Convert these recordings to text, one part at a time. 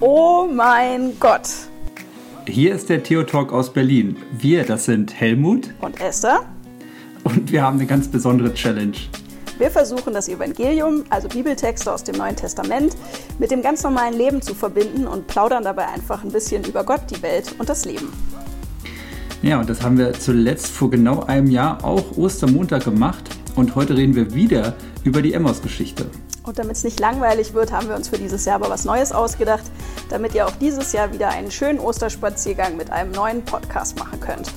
Oh mein Gott. Hier ist der Theo Talk aus Berlin. Wir, das sind Helmut und Esther. Und wir haben eine ganz besondere Challenge. Wir versuchen das Evangelium, also Bibeltexte aus dem Neuen Testament, mit dem ganz normalen Leben zu verbinden und plaudern dabei einfach ein bisschen über Gott, die Welt und das Leben. Ja, und das haben wir zuletzt vor genau einem Jahr auch Ostermontag gemacht. Und heute reden wir wieder über die Emmaus-Geschichte. Und damit es nicht langweilig wird, haben wir uns für dieses Jahr aber was Neues ausgedacht, damit ihr auch dieses Jahr wieder einen schönen Osterspaziergang mit einem neuen Podcast machen könnt.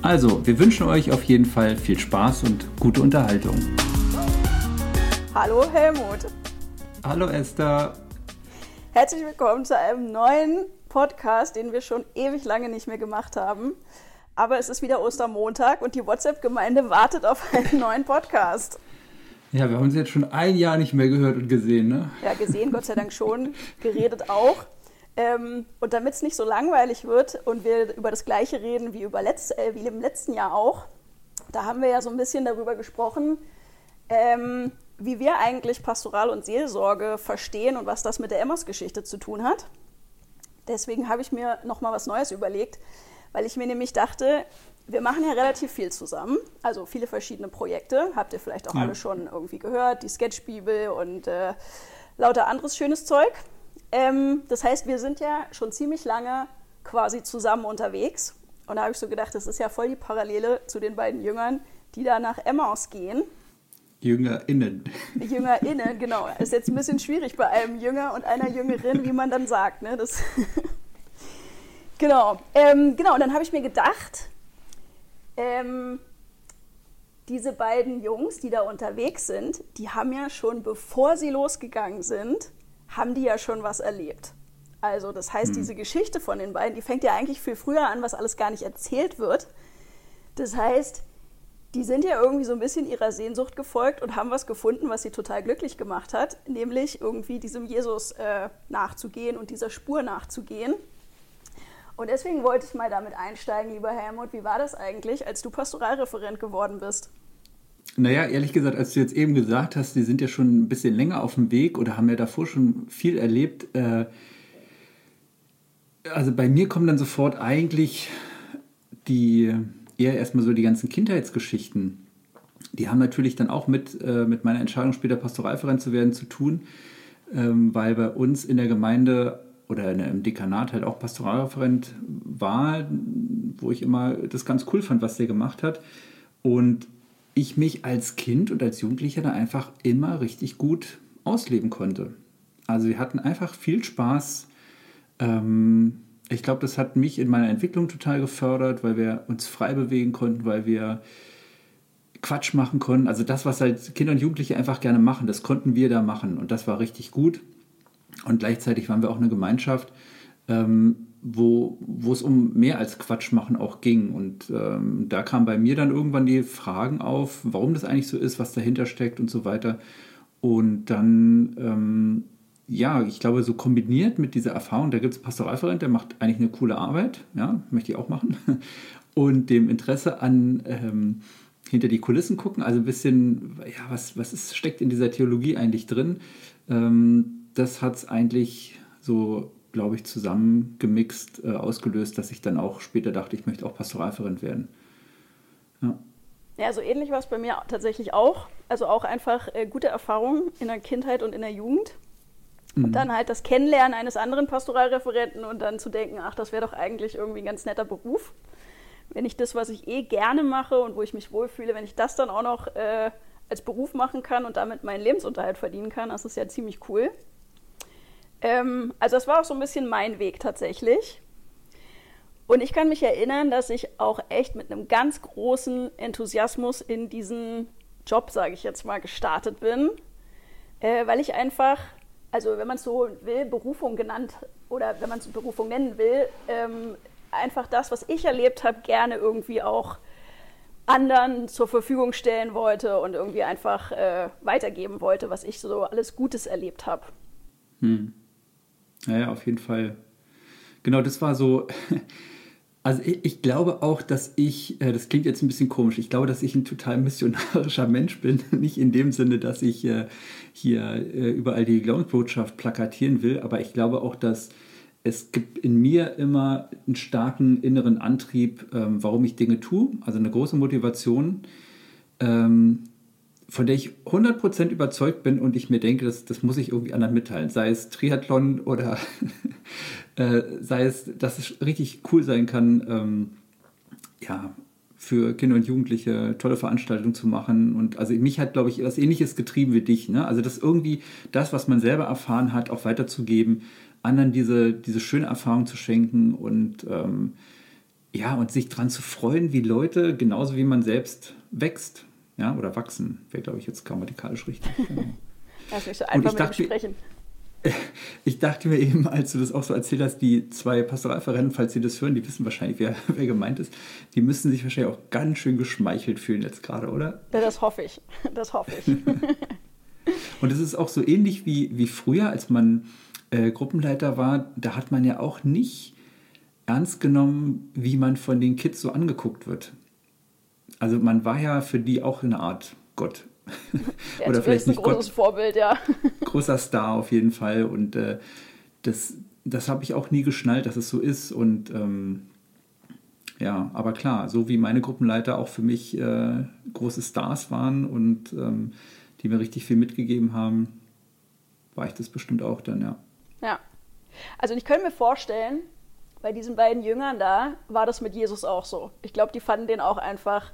Also, wir wünschen euch auf jeden Fall viel Spaß und gute Unterhaltung. Hallo Helmut. Hallo Esther. Herzlich willkommen zu einem neuen Podcast, den wir schon ewig lange nicht mehr gemacht haben. Aber es ist wieder Ostermontag und die WhatsApp-Gemeinde wartet auf einen neuen Podcast. Ja, wir haben uns jetzt schon ein Jahr nicht mehr gehört und gesehen, ne? Ja, gesehen, Gott sei Dank schon, geredet auch. Ähm, und damit es nicht so langweilig wird und wir über das Gleiche reden wie, über letzt, äh, wie im letzten Jahr auch, da haben wir ja so ein bisschen darüber gesprochen, ähm, wie wir eigentlich Pastoral und Seelsorge verstehen und was das mit der Emmers-Geschichte zu tun hat. Deswegen habe ich mir noch mal was Neues überlegt, weil ich mir nämlich dachte, wir machen ja relativ viel zusammen, also viele verschiedene Projekte. Habt ihr vielleicht auch ja. alle schon irgendwie gehört, die Sketchbibel und äh, lauter anderes schönes Zeug. Ähm, das heißt, wir sind ja schon ziemlich lange quasi zusammen unterwegs. Und da habe ich so gedacht, das ist ja voll die Parallele zu den beiden Jüngern, die da nach Emmaus gehen. JüngerInnen. JüngerInnen, genau. Ist jetzt ein bisschen schwierig bei einem Jünger und einer Jüngerin, wie man dann sagt. Ne? Das genau. Ähm, genau, und dann habe ich mir gedacht, ähm, diese beiden Jungs, die da unterwegs sind, die haben ja schon, bevor sie losgegangen sind, haben die ja schon was erlebt. Also das heißt, hm. diese Geschichte von den beiden, die fängt ja eigentlich viel früher an, was alles gar nicht erzählt wird. Das heißt, die sind ja irgendwie so ein bisschen ihrer Sehnsucht gefolgt und haben was gefunden, was sie total glücklich gemacht hat, nämlich irgendwie diesem Jesus äh, nachzugehen und dieser Spur nachzugehen. Und deswegen wollte ich mal damit einsteigen, lieber Helmut. Wie war das eigentlich, als du Pastoralreferent geworden bist? Naja, ehrlich gesagt, als du jetzt eben gesagt hast, die sind ja schon ein bisschen länger auf dem Weg oder haben ja davor schon viel erlebt. Äh, also bei mir kommen dann sofort eigentlich die eher erstmal so die ganzen Kindheitsgeschichten. Die haben natürlich dann auch mit, äh, mit meiner Entscheidung, später Pastoralreferent zu werden, zu tun, ähm, weil bei uns in der Gemeinde oder im Dekanat halt auch Pastoralreferent war, wo ich immer das ganz cool fand, was der gemacht hat. Und ich mich als Kind und als Jugendlicher da einfach immer richtig gut ausleben konnte. Also wir hatten einfach viel Spaß. Ähm, ich glaube, das hat mich in meiner Entwicklung total gefördert, weil wir uns frei bewegen konnten, weil wir Quatsch machen konnten. Also das, was halt Kinder und Jugendliche einfach gerne machen, das konnten wir da machen. Und das war richtig gut. Und gleichzeitig waren wir auch eine Gemeinschaft, ähm, wo, wo es um mehr als Quatsch machen auch ging. Und ähm, da kamen bei mir dann irgendwann die Fragen auf, warum das eigentlich so ist, was dahinter steckt und so weiter. Und dann, ähm, ja, ich glaube, so kombiniert mit dieser Erfahrung, da gibt es Pastoralreferent, der macht eigentlich eine coole Arbeit, ja, möchte ich auch machen. Und dem Interesse an ähm, hinter die Kulissen gucken, also ein bisschen, ja, was, was ist, steckt in dieser Theologie eigentlich drin? Ähm, das hat es eigentlich so, glaube ich, zusammengemixt, äh, ausgelöst, dass ich dann auch später dachte, ich möchte auch Pastoralreferent werden. Ja. Ja, so ähnlich war es bei mir tatsächlich auch. Also auch einfach äh, gute Erfahrungen in der Kindheit und in der Jugend. Und mhm. dann halt das Kennenlernen eines anderen Pastoralreferenten und dann zu denken, ach, das wäre doch eigentlich irgendwie ein ganz netter Beruf. Wenn ich das, was ich eh gerne mache und wo ich mich wohlfühle, wenn ich das dann auch noch äh, als Beruf machen kann und damit meinen Lebensunterhalt verdienen kann, das ist ja ziemlich cool. Ähm, also das war auch so ein bisschen mein Weg tatsächlich. Und ich kann mich erinnern, dass ich auch echt mit einem ganz großen Enthusiasmus in diesen Job, sage ich jetzt mal, gestartet bin, äh, weil ich einfach, also wenn man es so will, Berufung genannt oder wenn man es Berufung nennen will, ähm, einfach das, was ich erlebt habe, gerne irgendwie auch anderen zur Verfügung stellen wollte und irgendwie einfach äh, weitergeben wollte, was ich so alles Gutes erlebt habe. Hm. Naja, auf jeden Fall. Genau, das war so Also ich, ich, glaube auch, dass ich, äh, das klingt jetzt ein bisschen komisch, ich glaube, dass ich ein total missionarischer Mensch bin. Nicht in dem Sinne, dass ich äh, hier äh, überall die Glaubensbotschaft plakatieren will, aber ich glaube auch, dass es gibt in mir immer einen starken inneren Antrieb, ähm, warum ich Dinge tue, also eine große Motivation, ähm, von der ich 100% überzeugt bin und ich mir denke, das, das muss ich irgendwie anderen mitteilen, sei es Triathlon oder äh, sei es, dass es richtig cool sein kann, ähm, ja, für Kinder und Jugendliche tolle Veranstaltungen zu machen. Und also mich hat, glaube ich, was ähnliches getrieben wie dich. Ne? Also das irgendwie das, was man selber erfahren hat, auch weiterzugeben, anderen diese, diese schöne Erfahrung zu schenken und und ja, und sich daran zu freuen, wie Leute, genauso wie man selbst wächst. Ja, oder wachsen, wäre, glaube ich, jetzt grammatikalisch richtig. das ist nicht so einfach mit dachte, Sprechen. Ich dachte mir eben, als du das auch so erzählt hast, die zwei Pastoralvereine, falls sie das hören, die wissen wahrscheinlich, wer, wer gemeint ist, die müssen sich wahrscheinlich auch ganz schön geschmeichelt fühlen jetzt gerade, oder? Ja, das hoffe ich. Das hoffe ich. Und es ist auch so ähnlich wie, wie früher, als man äh, Gruppenleiter war, da hat man ja auch nicht ernst genommen, wie man von den Kids so angeguckt wird. Also man war ja für die auch eine Art Gott. Ja, Oder vielleicht nicht ein großes Gott, Vorbild, ja. großer Star auf jeden Fall. Und äh, das, das habe ich auch nie geschnallt, dass es so ist. Und ähm, ja, aber klar, so wie meine Gruppenleiter auch für mich äh, große Stars waren und ähm, die mir richtig viel mitgegeben haben, war ich das bestimmt auch dann, ja. Ja. Also ich könnte mir vorstellen, bei diesen beiden Jüngern da war das mit Jesus auch so. Ich glaube, die fanden den auch einfach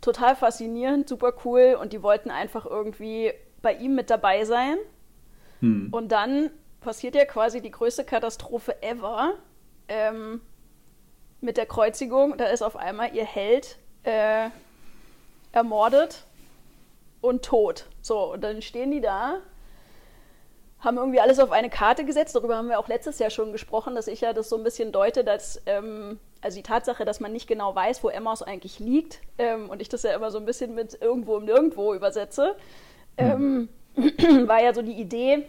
total faszinierend, super cool und die wollten einfach irgendwie bei ihm mit dabei sein. Hm. Und dann passiert ja quasi die größte Katastrophe ever ähm, mit der Kreuzigung. Da ist auf einmal ihr Held äh, ermordet und tot. So, und dann stehen die da haben irgendwie alles auf eine Karte gesetzt. Darüber haben wir auch letztes Jahr schon gesprochen, dass ich ja das so ein bisschen deute, dass ähm, also die Tatsache, dass man nicht genau weiß, wo Emmaus eigentlich liegt ähm, und ich das ja immer so ein bisschen mit irgendwo im Nirgendwo übersetze, ähm, war ja so die Idee,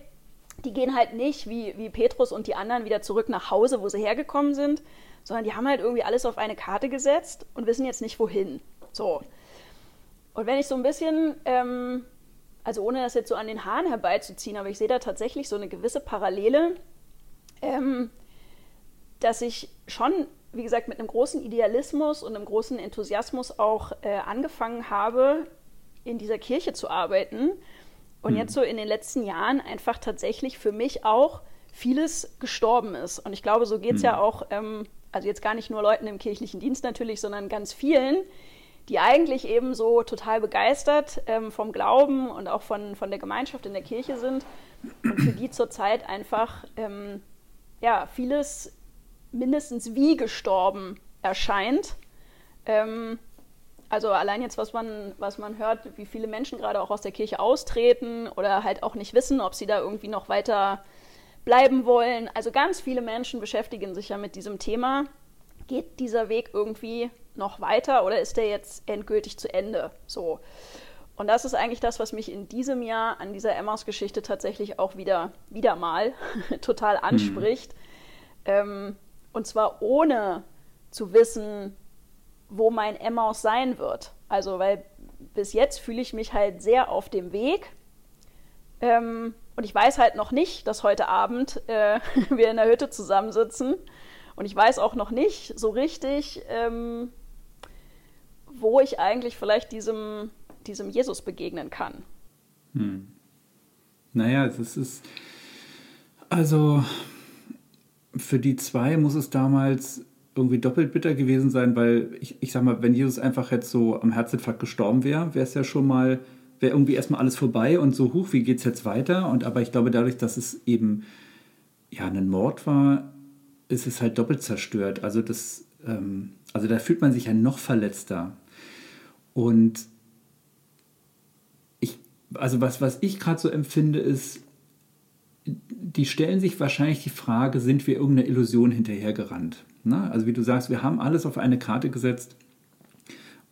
die gehen halt nicht wie, wie Petrus und die anderen wieder zurück nach Hause, wo sie hergekommen sind, sondern die haben halt irgendwie alles auf eine Karte gesetzt und wissen jetzt nicht wohin. So. Und wenn ich so ein bisschen ähm, also ohne das jetzt so an den Haaren herbeizuziehen, aber ich sehe da tatsächlich so eine gewisse Parallele, ähm, dass ich schon, wie gesagt, mit einem großen Idealismus und einem großen Enthusiasmus auch äh, angefangen habe, in dieser Kirche zu arbeiten. Und mhm. jetzt so in den letzten Jahren einfach tatsächlich für mich auch vieles gestorben ist. Und ich glaube, so geht es mhm. ja auch, ähm, also jetzt gar nicht nur Leuten im kirchlichen Dienst natürlich, sondern ganz vielen, die eigentlich eben so total begeistert ähm, vom Glauben und auch von, von der Gemeinschaft in der Kirche sind und für die zurzeit einfach ähm, ja, vieles mindestens wie gestorben erscheint. Ähm, also allein jetzt, was man, was man hört, wie viele Menschen gerade auch aus der Kirche austreten oder halt auch nicht wissen, ob sie da irgendwie noch weiter bleiben wollen. Also ganz viele Menschen beschäftigen sich ja mit diesem Thema. Geht dieser Weg irgendwie noch weiter oder ist der jetzt endgültig zu Ende? So. Und das ist eigentlich das, was mich in diesem Jahr an dieser Emmaus-Geschichte tatsächlich auch wieder, wieder mal total mhm. anspricht. Mhm. Ähm, und zwar ohne zu wissen, wo mein Emmaus sein wird. Also, weil bis jetzt fühle ich mich halt sehr auf dem Weg. Ähm, und ich weiß halt noch nicht, dass heute Abend äh, wir in der Hütte zusammensitzen. Und ich weiß auch noch nicht so richtig, ähm, wo ich eigentlich vielleicht diesem, diesem Jesus begegnen kann. Hm. Naja, es ist. Also, für die zwei muss es damals irgendwie doppelt bitter gewesen sein, weil ich, ich sag mal, wenn Jesus einfach jetzt so am Herzinfarkt gestorben wäre, wäre es ja schon mal, wäre irgendwie erstmal alles vorbei und so, hoch, wie geht's jetzt weiter? Und aber ich glaube, dadurch, dass es eben ja ein Mord war, ist es halt doppelt zerstört. Also das, ähm, also da fühlt man sich ja noch verletzter. Und ich, also was, was ich gerade so empfinde, ist, die stellen sich wahrscheinlich die Frage, sind wir irgendeiner Illusion hinterhergerannt? Na, also wie du sagst, wir haben alles auf eine Karte gesetzt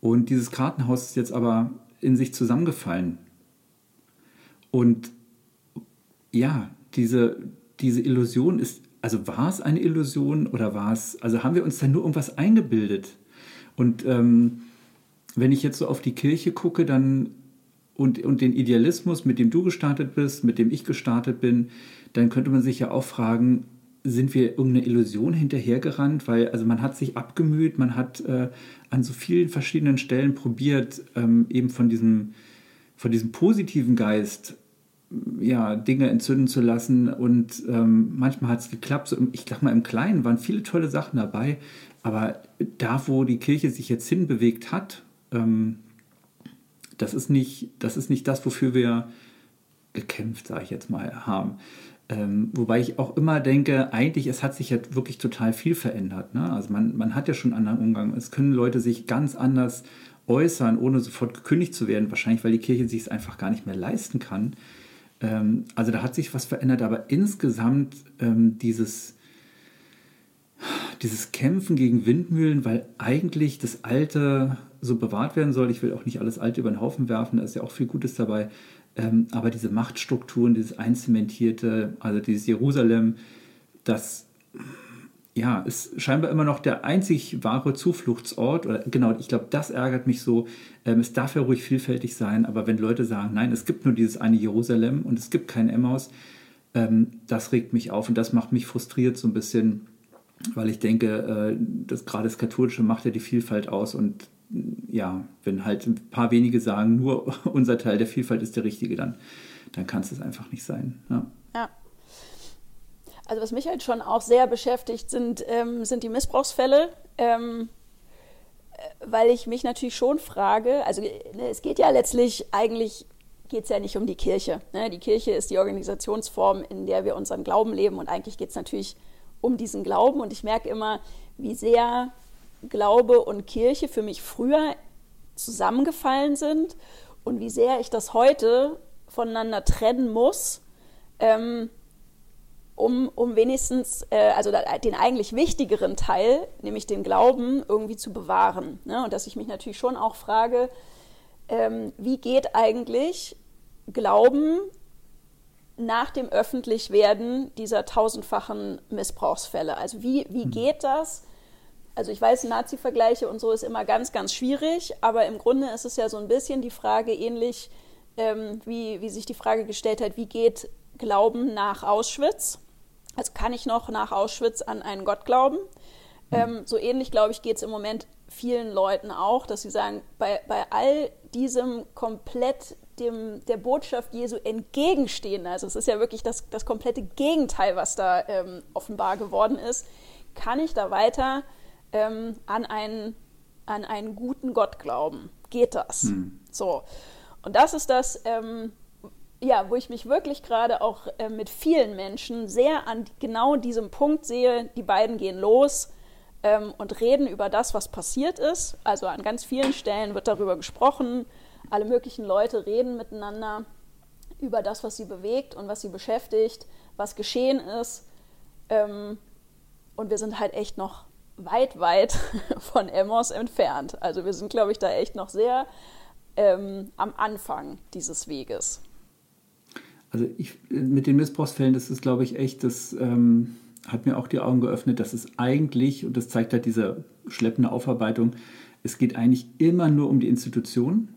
und dieses Kartenhaus ist jetzt aber in sich zusammengefallen. Und ja, diese, diese Illusion ist also war es eine Illusion oder war es, also haben wir uns da nur irgendwas eingebildet? Und ähm, wenn ich jetzt so auf die Kirche gucke, dann und, und den Idealismus, mit dem du gestartet bist, mit dem ich gestartet bin, dann könnte man sich ja auch fragen, sind wir irgendeine Illusion hinterhergerannt? Weil also man hat sich abgemüht, man hat äh, an so vielen verschiedenen Stellen probiert, ähm, eben von diesem, von diesem positiven Geist ja, Dinge entzünden zu lassen. Und ähm, manchmal hat es geklappt. So, ich sag mal, im Kleinen waren viele tolle Sachen dabei. Aber da, wo die Kirche sich jetzt hinbewegt hat, ähm, das ist nicht, das ist nicht das, wofür wir gekämpft, sage ich jetzt mal, haben. Ähm, wobei ich auch immer denke, eigentlich, es hat sich ja wirklich total viel verändert. Ne? Also man, man hat ja schon einen anderen Umgang. Es können Leute sich ganz anders äußern, ohne sofort gekündigt zu werden. Wahrscheinlich, weil die Kirche sich es einfach gar nicht mehr leisten kann. Ähm, also da hat sich was verändert, aber insgesamt ähm, dieses, dieses Kämpfen gegen Windmühlen, weil eigentlich das Alte so bewahrt werden soll. Ich will auch nicht alles Alte über den Haufen werfen, da ist ja auch viel Gutes dabei. Ähm, aber diese Machtstrukturen, dieses Einzementierte, also dieses Jerusalem, das ja, ist scheinbar immer noch der einzig wahre Zufluchtsort. Oder genau, ich glaube, das ärgert mich so. Ähm, es darf ja ruhig vielfältig sein, aber wenn Leute sagen, nein, es gibt nur dieses eine Jerusalem und es gibt kein Emmaus, ähm, das regt mich auf und das macht mich frustriert so ein bisschen, weil ich denke, äh, dass gerade das Katholische macht ja die Vielfalt aus und ja, wenn halt ein paar wenige sagen, nur unser Teil der Vielfalt ist der richtige, dann, dann kann es das einfach nicht sein. Ja. ja. Also was mich halt schon auch sehr beschäftigt, sind, ähm, sind die Missbrauchsfälle. Ähm, äh, weil ich mich natürlich schon frage, also ne, es geht ja letztlich eigentlich geht es ja nicht um die Kirche. Ne? Die Kirche ist die Organisationsform, in der wir unseren Glauben leben und eigentlich geht es natürlich um diesen Glauben und ich merke immer, wie sehr Glaube und Kirche für mich früher zusammengefallen sind und wie sehr ich das heute voneinander trennen muss, ähm, um, um wenigstens, äh, also den eigentlich wichtigeren Teil, nämlich den Glauben, irgendwie zu bewahren. Ne? Und dass ich mich natürlich schon auch frage, ähm, wie geht eigentlich Glauben nach dem Öffentlichwerden dieser tausendfachen Missbrauchsfälle? Also wie, wie hm. geht das? Also ich weiß, Nazi-Vergleiche und so ist immer ganz, ganz schwierig, aber im Grunde ist es ja so ein bisschen die Frage ähnlich, ähm, wie, wie sich die Frage gestellt hat, wie geht Glauben nach Auschwitz? Also kann ich noch nach Auschwitz an einen Gott glauben? Ähm, so ähnlich, glaube ich, geht es im Moment vielen Leuten auch, dass sie sagen, bei, bei all diesem komplett dem, der Botschaft Jesu entgegenstehen, also es ist ja wirklich das, das komplette Gegenteil, was da ähm, offenbar geworden ist, kann ich da weiter ähm, an, einen, an einen guten Gott glauben. Geht das? Hm. So. Und das ist das, ähm, ja, wo ich mich wirklich gerade auch äh, mit vielen Menschen sehr an genau diesem Punkt sehe. Die beiden gehen los ähm, und reden über das, was passiert ist. Also an ganz vielen Stellen wird darüber gesprochen. Alle möglichen Leute reden miteinander über das, was sie bewegt und was sie beschäftigt, was geschehen ist. Ähm, und wir sind halt echt noch weit, weit von Emmos entfernt. Also wir sind, glaube ich, da echt noch sehr ähm, am Anfang dieses Weges. Also ich, mit den Missbrauchsfällen, das ist, glaube ich, echt, das ähm, hat mir auch die Augen geöffnet, dass es eigentlich, und das zeigt halt diese schleppende Aufarbeitung, es geht eigentlich immer nur um die Institution.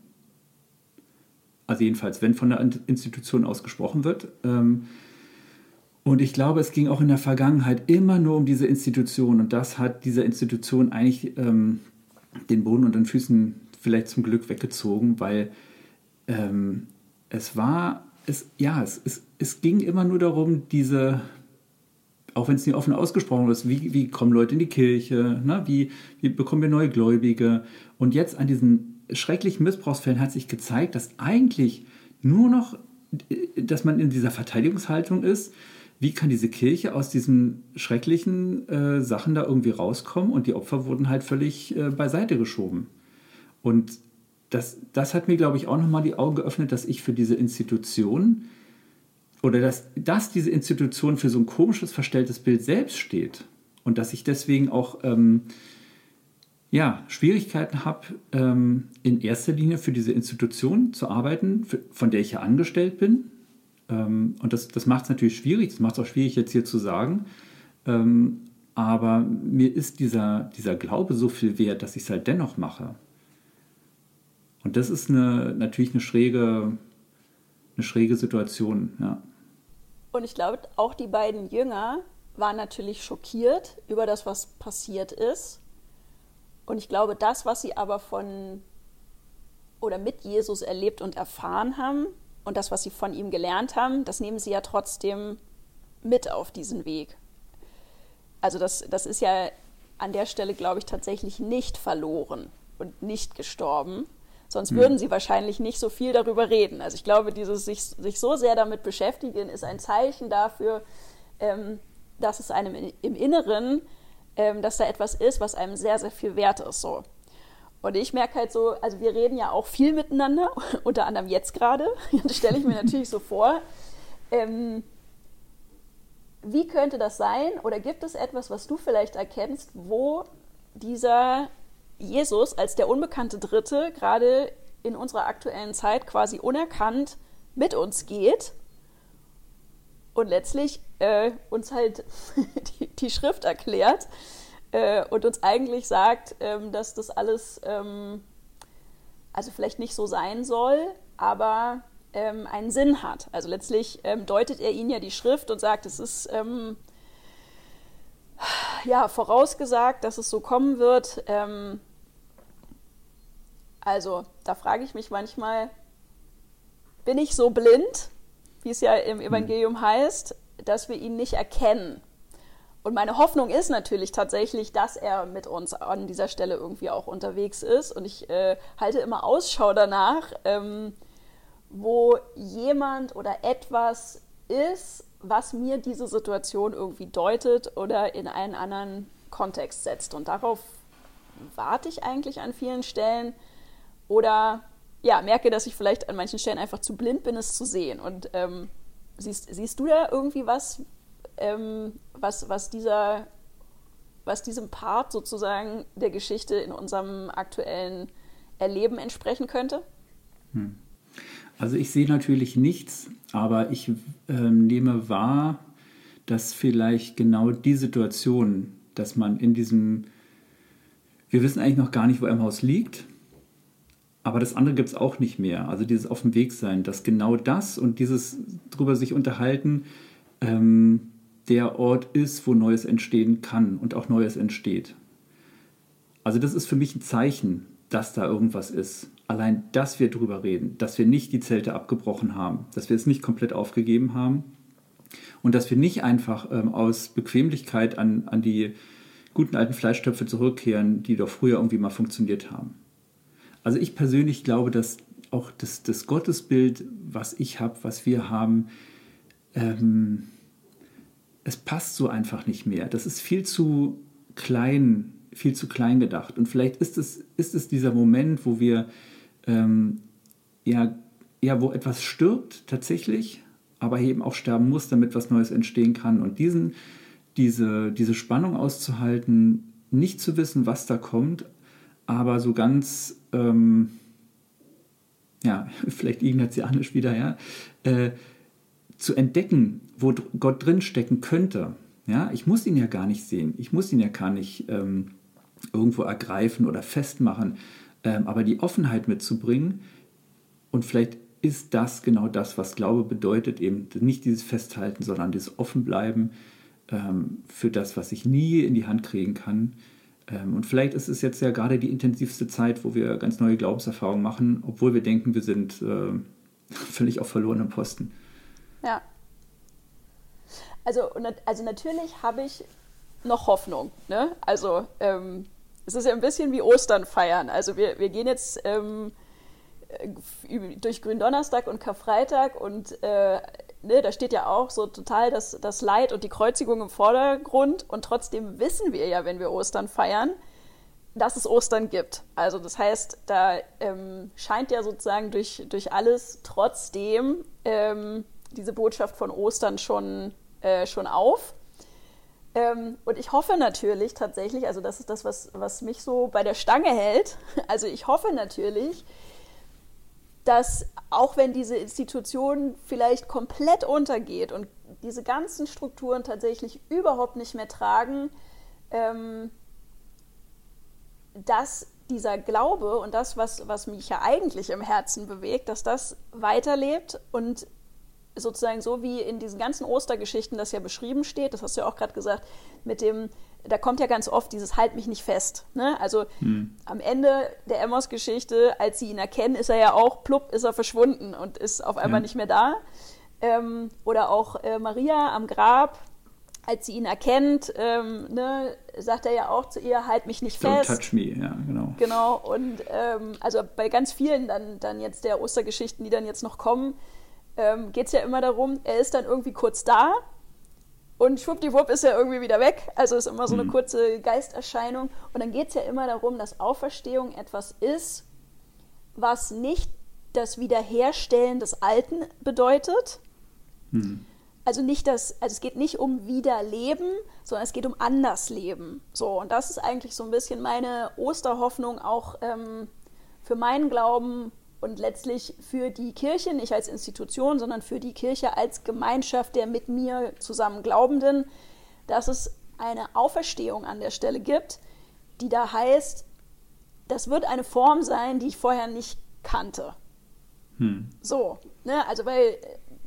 Also jedenfalls, wenn von der Institution aus gesprochen wird. Ähm, und ich glaube, es ging auch in der Vergangenheit immer nur um diese Institution. Und das hat dieser Institution eigentlich ähm, den Boden unter den Füßen vielleicht zum Glück weggezogen, weil ähm, es war, es, ja, es, es, es ging immer nur darum, diese, auch wenn es nicht offen ausgesprochen ist, wie, wie kommen Leute in die Kirche, ne? wie, wie bekommen wir neue Gläubige. Und jetzt an diesen schrecklichen Missbrauchsfällen hat sich gezeigt, dass eigentlich nur noch, äh, dass man in dieser Verteidigungshaltung ist, wie kann diese Kirche aus diesen schrecklichen äh, Sachen da irgendwie rauskommen? Und die Opfer wurden halt völlig äh, beiseite geschoben. Und das, das hat mir, glaube ich, auch nochmal die Augen geöffnet, dass ich für diese Institution oder dass, dass diese Institution für so ein komisches, verstelltes Bild selbst steht. Und dass ich deswegen auch ähm, ja, Schwierigkeiten habe, ähm, in erster Linie für diese Institution zu arbeiten, für, von der ich ja angestellt bin, ähm, und das, das macht es natürlich schwierig, das macht es auch schwierig jetzt hier zu sagen. Ähm, aber mir ist dieser, dieser Glaube so viel wert, dass ich es halt dennoch mache. Und das ist eine, natürlich eine schräge, eine schräge Situation, ja. Und ich glaube, auch die beiden Jünger waren natürlich schockiert über das, was passiert ist. Und ich glaube, das, was sie aber von oder mit Jesus erlebt und erfahren haben und das, was sie von ihm gelernt haben, das nehmen sie ja trotzdem mit auf diesen Weg. Also das, das ist ja an der Stelle, glaube ich, tatsächlich nicht verloren und nicht gestorben. Sonst hm. würden sie wahrscheinlich nicht so viel darüber reden. Also ich glaube, dieses sich, sich so sehr damit beschäftigen ist ein Zeichen dafür, ähm, dass es einem im Inneren, ähm, dass da etwas ist, was einem sehr, sehr viel wert ist. So. Und ich merke halt so, also wir reden ja auch viel miteinander, unter anderem jetzt gerade. Das stelle ich mir natürlich so vor. Ähm, wie könnte das sein? Oder gibt es etwas, was du vielleicht erkennst, wo dieser Jesus als der unbekannte Dritte gerade in unserer aktuellen Zeit quasi unerkannt mit uns geht und letztlich äh, uns halt die, die, Schrift erklärt äh, und uns eigentlich sagt, ähm, dass das alles ähm, also vielleicht nicht so sein soll, aber ähm, einen Sinn hat. Also letztlich ähm, deutet er ihnen ja die Schrift und sagt, es ist ähm, ja vorausgesagt, dass es so kommen wird. Also da frage ich mich manchmal, bin ich so blind, wie es ja im Evangelium hm. heißt, dass wir ihn nicht erkennen? Und meine Hoffnung ist natürlich tatsächlich, dass er mit uns an dieser Stelle irgendwie auch unterwegs ist. Und ich äh, halte immer Ausschau danach, ähm, wo jemand oder etwas ist, was mir diese Situation irgendwie deutet oder in einen anderen Kontext setzt. Und darauf warte ich eigentlich an vielen Stellen oder ja, merke, dass ich vielleicht an manchen Stellen einfach zu blind bin, es zu sehen. Und ähm, siehst, siehst du da irgendwie was, ähm, was, was dieser was diesem Part sozusagen der Geschichte in unserem aktuellen Erleben entsprechen könnte? Hm. Also ich sehe natürlich nichts, aber ich äh, nehme wahr, dass vielleicht genau die Situation, dass man in diesem, wir wissen eigentlich noch gar nicht, wo im Haus liegt, aber das andere gibt es auch nicht mehr. Also dieses auf dem Weg sein, dass genau das und dieses drüber sich unterhalten, ähm, der Ort ist, wo Neues entstehen kann und auch Neues entsteht. Also das ist für mich ein Zeichen, dass da irgendwas ist. Allein, dass wir drüber reden, dass wir nicht die Zelte abgebrochen haben, dass wir es nicht komplett aufgegeben haben und dass wir nicht einfach ähm, aus Bequemlichkeit an, an die guten alten Fleischtöpfe zurückkehren, die doch früher irgendwie mal funktioniert haben. Also ich persönlich glaube, dass auch das, das Gottesbild, was ich habe, was wir haben, ähm, es passt so einfach nicht mehr. Das ist viel zu klein viel zu klein gedacht. Und vielleicht ist es, ist es dieser Moment, wo wir ähm, ja, ja, wo etwas stirbt tatsächlich, aber eben auch sterben muss, damit was Neues entstehen kann. Und diesen, diese, diese Spannung auszuhalten, nicht zu wissen, was da kommt, aber so ganz, ähm, ja, vielleicht ignatianisch wieder, ja, äh, zu entdecken, wo Gott drin stecken könnte. Ja, ich muss ihn ja gar nicht sehen. Ich muss ihn ja gar nicht ähm, irgendwo ergreifen oder festmachen, ähm, aber die Offenheit mitzubringen und vielleicht ist das genau das, was Glaube bedeutet, eben nicht dieses Festhalten, sondern dieses Offenbleiben ähm, für das, was ich nie in die Hand kriegen kann. Ähm, und vielleicht ist es jetzt ja gerade die intensivste Zeit, wo wir ganz neue Glaubenserfahrungen machen, obwohl wir denken, wir sind äh, völlig auf verlorenem Posten. Ja. Also, also natürlich habe ich noch Hoffnung. Ne? Also ähm, es ist ja ein bisschen wie Ostern feiern. Also wir, wir gehen jetzt ähm, äh, durch Gründonnerstag und Karfreitag und äh, ne, da steht ja auch so total das, das Leid und die Kreuzigung im Vordergrund und trotzdem wissen wir ja, wenn wir Ostern feiern, dass es Ostern gibt. Also das heißt, da ähm, scheint ja sozusagen durch, durch alles trotzdem ähm, diese Botschaft von Ostern schon, äh, schon auf. Ähm, und ich hoffe natürlich tatsächlich, also das ist das, was, was mich so bei der Stange hält. Also ich hoffe natürlich, dass auch wenn diese Institution vielleicht komplett untergeht und diese ganzen Strukturen tatsächlich überhaupt nicht mehr tragen, ähm, dass dieser Glaube und das, was, was mich ja eigentlich im Herzen bewegt, dass das weiterlebt und sozusagen so wie in diesen ganzen Ostergeschichten das ja beschrieben steht, das hast du ja auch gerade gesagt, mit dem, da kommt ja ganz oft dieses Halt mich nicht fest. Ne? Also hm. am Ende der Emmos-Geschichte, als sie ihn erkennen, ist er ja auch, plupp, ist er verschwunden und ist auf einmal ja. nicht mehr da. Ähm, oder auch äh, Maria am Grab, als sie ihn erkennt, ähm, ne, sagt er ja auch zu ihr, halt mich nicht Don't fest. touch me, ja, genau. Genau, und ähm, also bei ganz vielen dann, dann jetzt der Ostergeschichten, die dann jetzt noch kommen, ähm, geht es ja immer darum, er ist dann irgendwie kurz da und schwuppdiwupp ist er irgendwie wieder weg. Also ist immer so eine mhm. kurze Geisterscheinung. Und dann geht es ja immer darum, dass Auferstehung etwas ist, was nicht das Wiederherstellen des Alten bedeutet. Mhm. Also nicht das, also es geht nicht um Wiederleben, sondern es geht um Andersleben. So, und das ist eigentlich so ein bisschen meine Osterhoffnung auch ähm, für meinen Glauben und letztlich für die Kirche, nicht als Institution, sondern für die Kirche als Gemeinschaft der mit mir zusammen Glaubenden, dass es eine Auferstehung an der Stelle gibt, die da heißt, das wird eine Form sein, die ich vorher nicht kannte. Hm. So, ne? also weil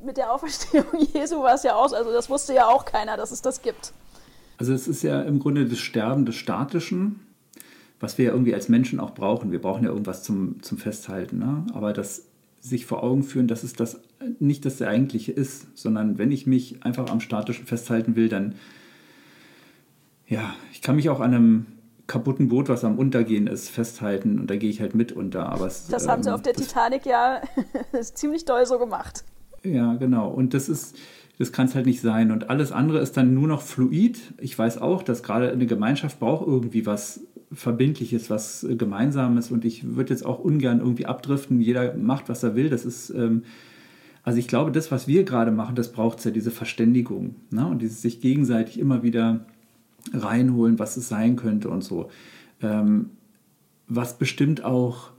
mit der Auferstehung Jesu war es ja aus, also das wusste ja auch keiner, dass es das gibt. Also es ist ja im Grunde das Sterben des Statischen, was wir ja irgendwie als Menschen auch brauchen. Wir brauchen ja irgendwas zum, zum Festhalten. Ne? Aber das sich vor Augen führen, dass es das nicht das Eigentliche ist, sondern wenn ich mich einfach am Statischen festhalten will, dann ja, ich kann mich auch an einem kaputten Boot, was am Untergehen ist, festhalten und da gehe ich halt mit unter. Aber es, das haben sie ähm, auf der Titanic ja ziemlich doll so gemacht. Ja, genau. Und das ist, das kann es halt nicht sein. Und alles andere ist dann nur noch fluid. Ich weiß auch, dass gerade eine Gemeinschaft braucht irgendwie was Verbindliches, was äh, Gemeinsames. Und ich würde jetzt auch ungern irgendwie abdriften. Jeder macht, was er will. Das ist, ähm, also ich glaube, das, was wir gerade machen, das braucht es ja, diese Verständigung. Ne? Und dieses sich gegenseitig immer wieder reinholen, was es sein könnte und so. Ähm, was bestimmt auch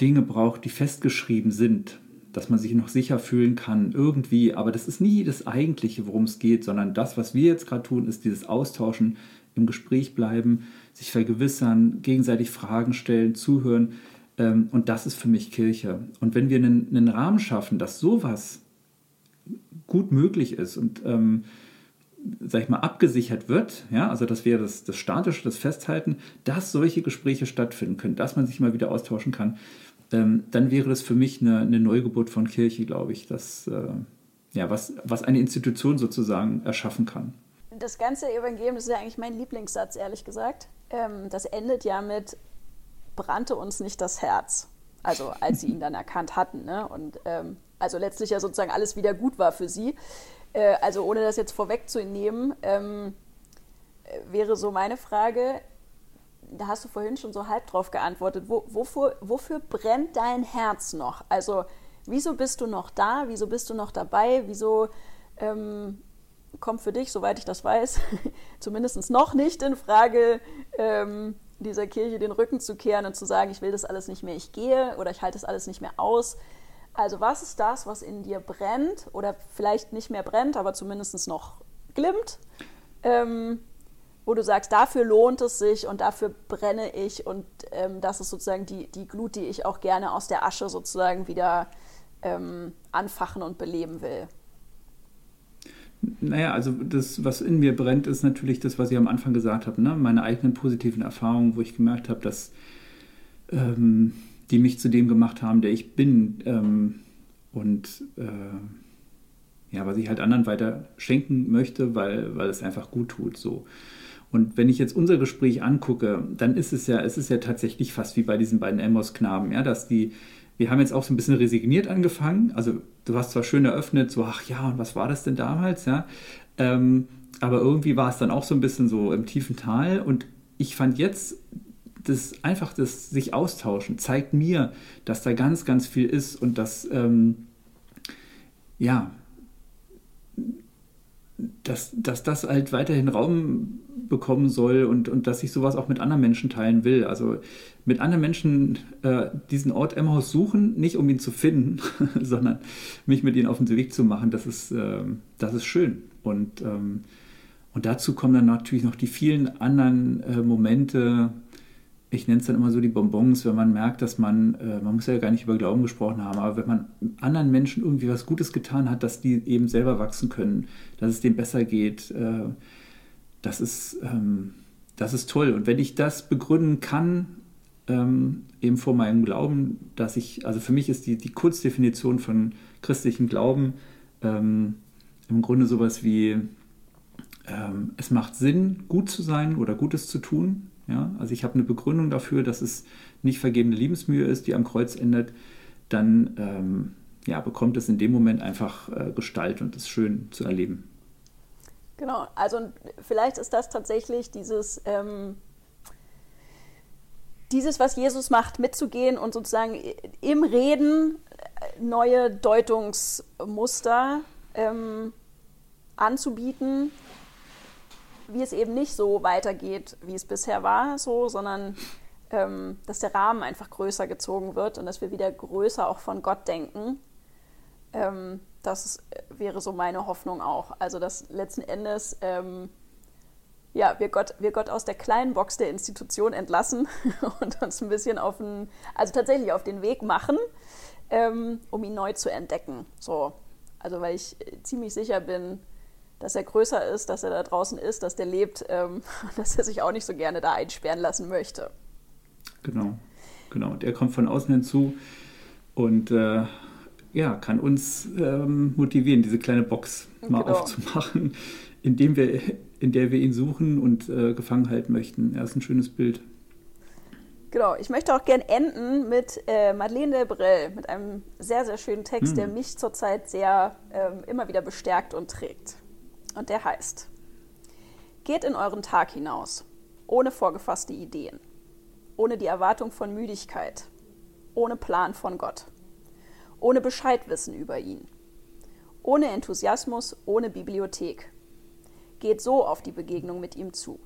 Dinge braucht, die festgeschrieben sind dass man sich noch sicher fühlen kann, irgendwie. Aber das ist nie das Eigentliche, worum es geht, sondern das, was wir jetzt gerade tun, ist dieses Austauschen, im Gespräch bleiben, sich vergewissern, gegenseitig Fragen stellen, zuhören. Ähm, und das ist für mich Kirche. Und wenn wir einen, einen Rahmen schaffen, dass sowas gut möglich ist und ähm, sag ich mal, abgesichert wird, ja, also dass wir das, das Statische, das Festhalten, dass solche Gespräche stattfinden können, dass man sich mal wieder austauschen kann, ähm, dann wäre das für mich eine, eine Neugeburt von Kirche, glaube ich, das, äh, ja, was, was eine Institution sozusagen erschaffen kann. Das ganze Evangelium, das ist ja eigentlich mein Lieblingssatz, ehrlich gesagt. Ähm, das endet ja mit brannte uns nicht das Herz. Also als sie ihn dann erkannt hatten. Ne? Und ähm, also letztlich ja sozusagen alles wieder gut war für sie. Äh, also ohne das jetzt vorwegzunehmen, ähm, äh, wäre so meine Frage, da hast du vorhin schon so halb drauf geantwortet, wo, wofür, wofür brennt dein Herz noch? Also wieso bist du noch da? Wieso bist du noch dabei? Wieso ähm, kommt für dich, soweit ich das weiß, zumindest noch nicht in Frage, ähm, dieser Kirche den Rücken zu kehren und zu sagen, ich will das alles nicht mehr, ich gehe oder ich halte das alles nicht mehr aus. Also was ist das, was in dir brennt oder vielleicht nicht mehr brennt, aber zumindest noch glimmt? Ähm, wo du sagst, dafür lohnt es sich und dafür brenne ich und ähm, das ist sozusagen die, die Glut, die ich auch gerne aus der Asche sozusagen wieder ähm, anfachen und beleben will. Naja, also das, was in mir brennt, ist natürlich das, was ich am Anfang gesagt habe, ne? meine eigenen positiven Erfahrungen, wo ich gemerkt habe, dass ähm, die mich zu dem gemacht haben, der ich bin ähm, und äh, ja, was ich halt anderen weiter schenken möchte, weil, weil es einfach gut tut. So. Und wenn ich jetzt unser Gespräch angucke, dann ist es ja, es ist ja tatsächlich fast wie bei diesen beiden Amos-Knaben, ja, dass die, wir haben jetzt auch so ein bisschen resigniert angefangen. Also du hast zwar schön eröffnet, so, ach ja, und was war das denn damals, ja? Ähm, aber irgendwie war es dann auch so ein bisschen so im tiefen Tal. Und ich fand jetzt, das einfach das sich austauschen, zeigt mir, dass da ganz, ganz viel ist und dass, ähm, ja, dass, dass das halt weiterhin Raum bekommen soll und, und dass ich sowas auch mit anderen Menschen teilen will. Also mit anderen Menschen äh, diesen Ort Emmaus suchen, nicht um ihn zu finden, sondern mich mit ihnen auf den Weg zu machen, das ist, äh, das ist schön. Und, ähm, und dazu kommen dann natürlich noch die vielen anderen äh, Momente, ich nenne es dann immer so die Bonbons, wenn man merkt, dass man, äh, man muss ja gar nicht über Glauben gesprochen haben, aber wenn man anderen Menschen irgendwie was Gutes getan hat, dass die eben selber wachsen können, dass es denen besser geht, äh, das, ist, ähm, das ist toll. Und wenn ich das begründen kann, ähm, eben vor meinem Glauben, dass ich, also für mich ist die, die Kurzdefinition von christlichem Glauben ähm, im Grunde sowas wie, ähm, es macht Sinn, gut zu sein oder Gutes zu tun ja? Also ich habe eine Begründung dafür, dass es nicht vergebene Liebensmühe ist, die am Kreuz endet, dann ähm, ja, bekommt es in dem Moment einfach äh, Gestalt und ist schön zu erleben. Genau, also vielleicht ist das tatsächlich dieses, ähm, dieses, was Jesus macht, mitzugehen und sozusagen im Reden äh, neue Deutungsmuster ähm, anzubieten, wie es eben nicht so weitergeht, wie es bisher war, so, sondern ähm, dass der Rahmen einfach größer gezogen wird und dass wir wieder größer auch von Gott denken. Ähm, das wäre so meine Hoffnung auch. Also dass letzten Endes ähm, ja, wir Gott, wir Gott aus der kleinen Box der Institution entlassen und uns ein bisschen auf den, also tatsächlich auf den Weg machen, ähm, um ihn neu zu entdecken. So. Also weil ich ziemlich sicher bin, dass er größer ist, dass er da draußen ist, dass der lebt, ähm, dass er sich auch nicht so gerne da einsperren lassen möchte. Genau, genau. Und er kommt von außen hinzu und äh, ja, kann uns ähm, motivieren, diese kleine Box mal genau. aufzumachen, indem wir, in der wir ihn suchen und äh, gefangen halten möchten. Er ist ein schönes Bild. Genau, ich möchte auch gern enden mit äh, Madeleine Delbrel, mit einem sehr, sehr schönen Text, hm. der mich zurzeit sehr ähm, immer wieder bestärkt und trägt und der heißt, Geht in euren Tag hinaus, ohne vorgefasste Ideen, ohne die Erwartung von Müdigkeit, ohne Plan von Gott, ohne Bescheidwissen über ihn, ohne Enthusiasmus, ohne Bibliothek. Geht so auf die Begegnung mit ihm zu.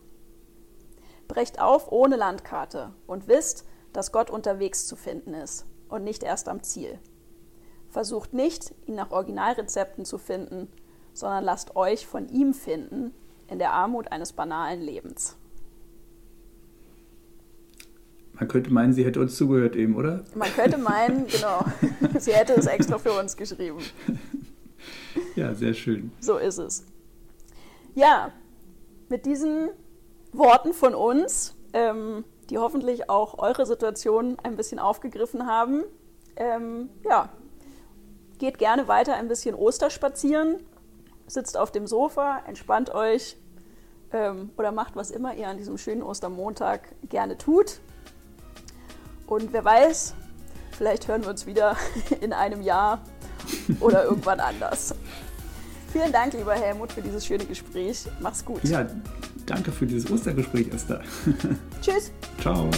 Brecht auf ohne Landkarte und wisst, dass Gott unterwegs zu finden ist und nicht erst am Ziel. Versucht nicht, ihn nach Originalrezepten zu finden, sondern lasst euch von ihm finden in der Armut eines banalen Lebens. Man könnte meinen, sie hätte uns zugehört eben, oder? Man könnte meinen, genau, sie hätte es extra für uns geschrieben. Ja, sehr schön. So ist es. Ja, mit diesen Worten von uns, ähm, die hoffentlich auch eure Situation ein bisschen aufgegriffen haben, ähm, ja, geht gerne weiter ein bisschen Osterspazieren sitzt auf dem Sofa, entspannt euch ähm, oder macht was immer ihr an diesem schönen Ostermontag gerne tut. Und wer weiß, vielleicht hören wir uns wieder in einem Jahr oder irgendwann anders. Vielen Dank, lieber Helmut, für dieses schöne Gespräch. Mach's gut. Ja, danke für dieses Ostergespräch, Esther. Tschüss. Ciao.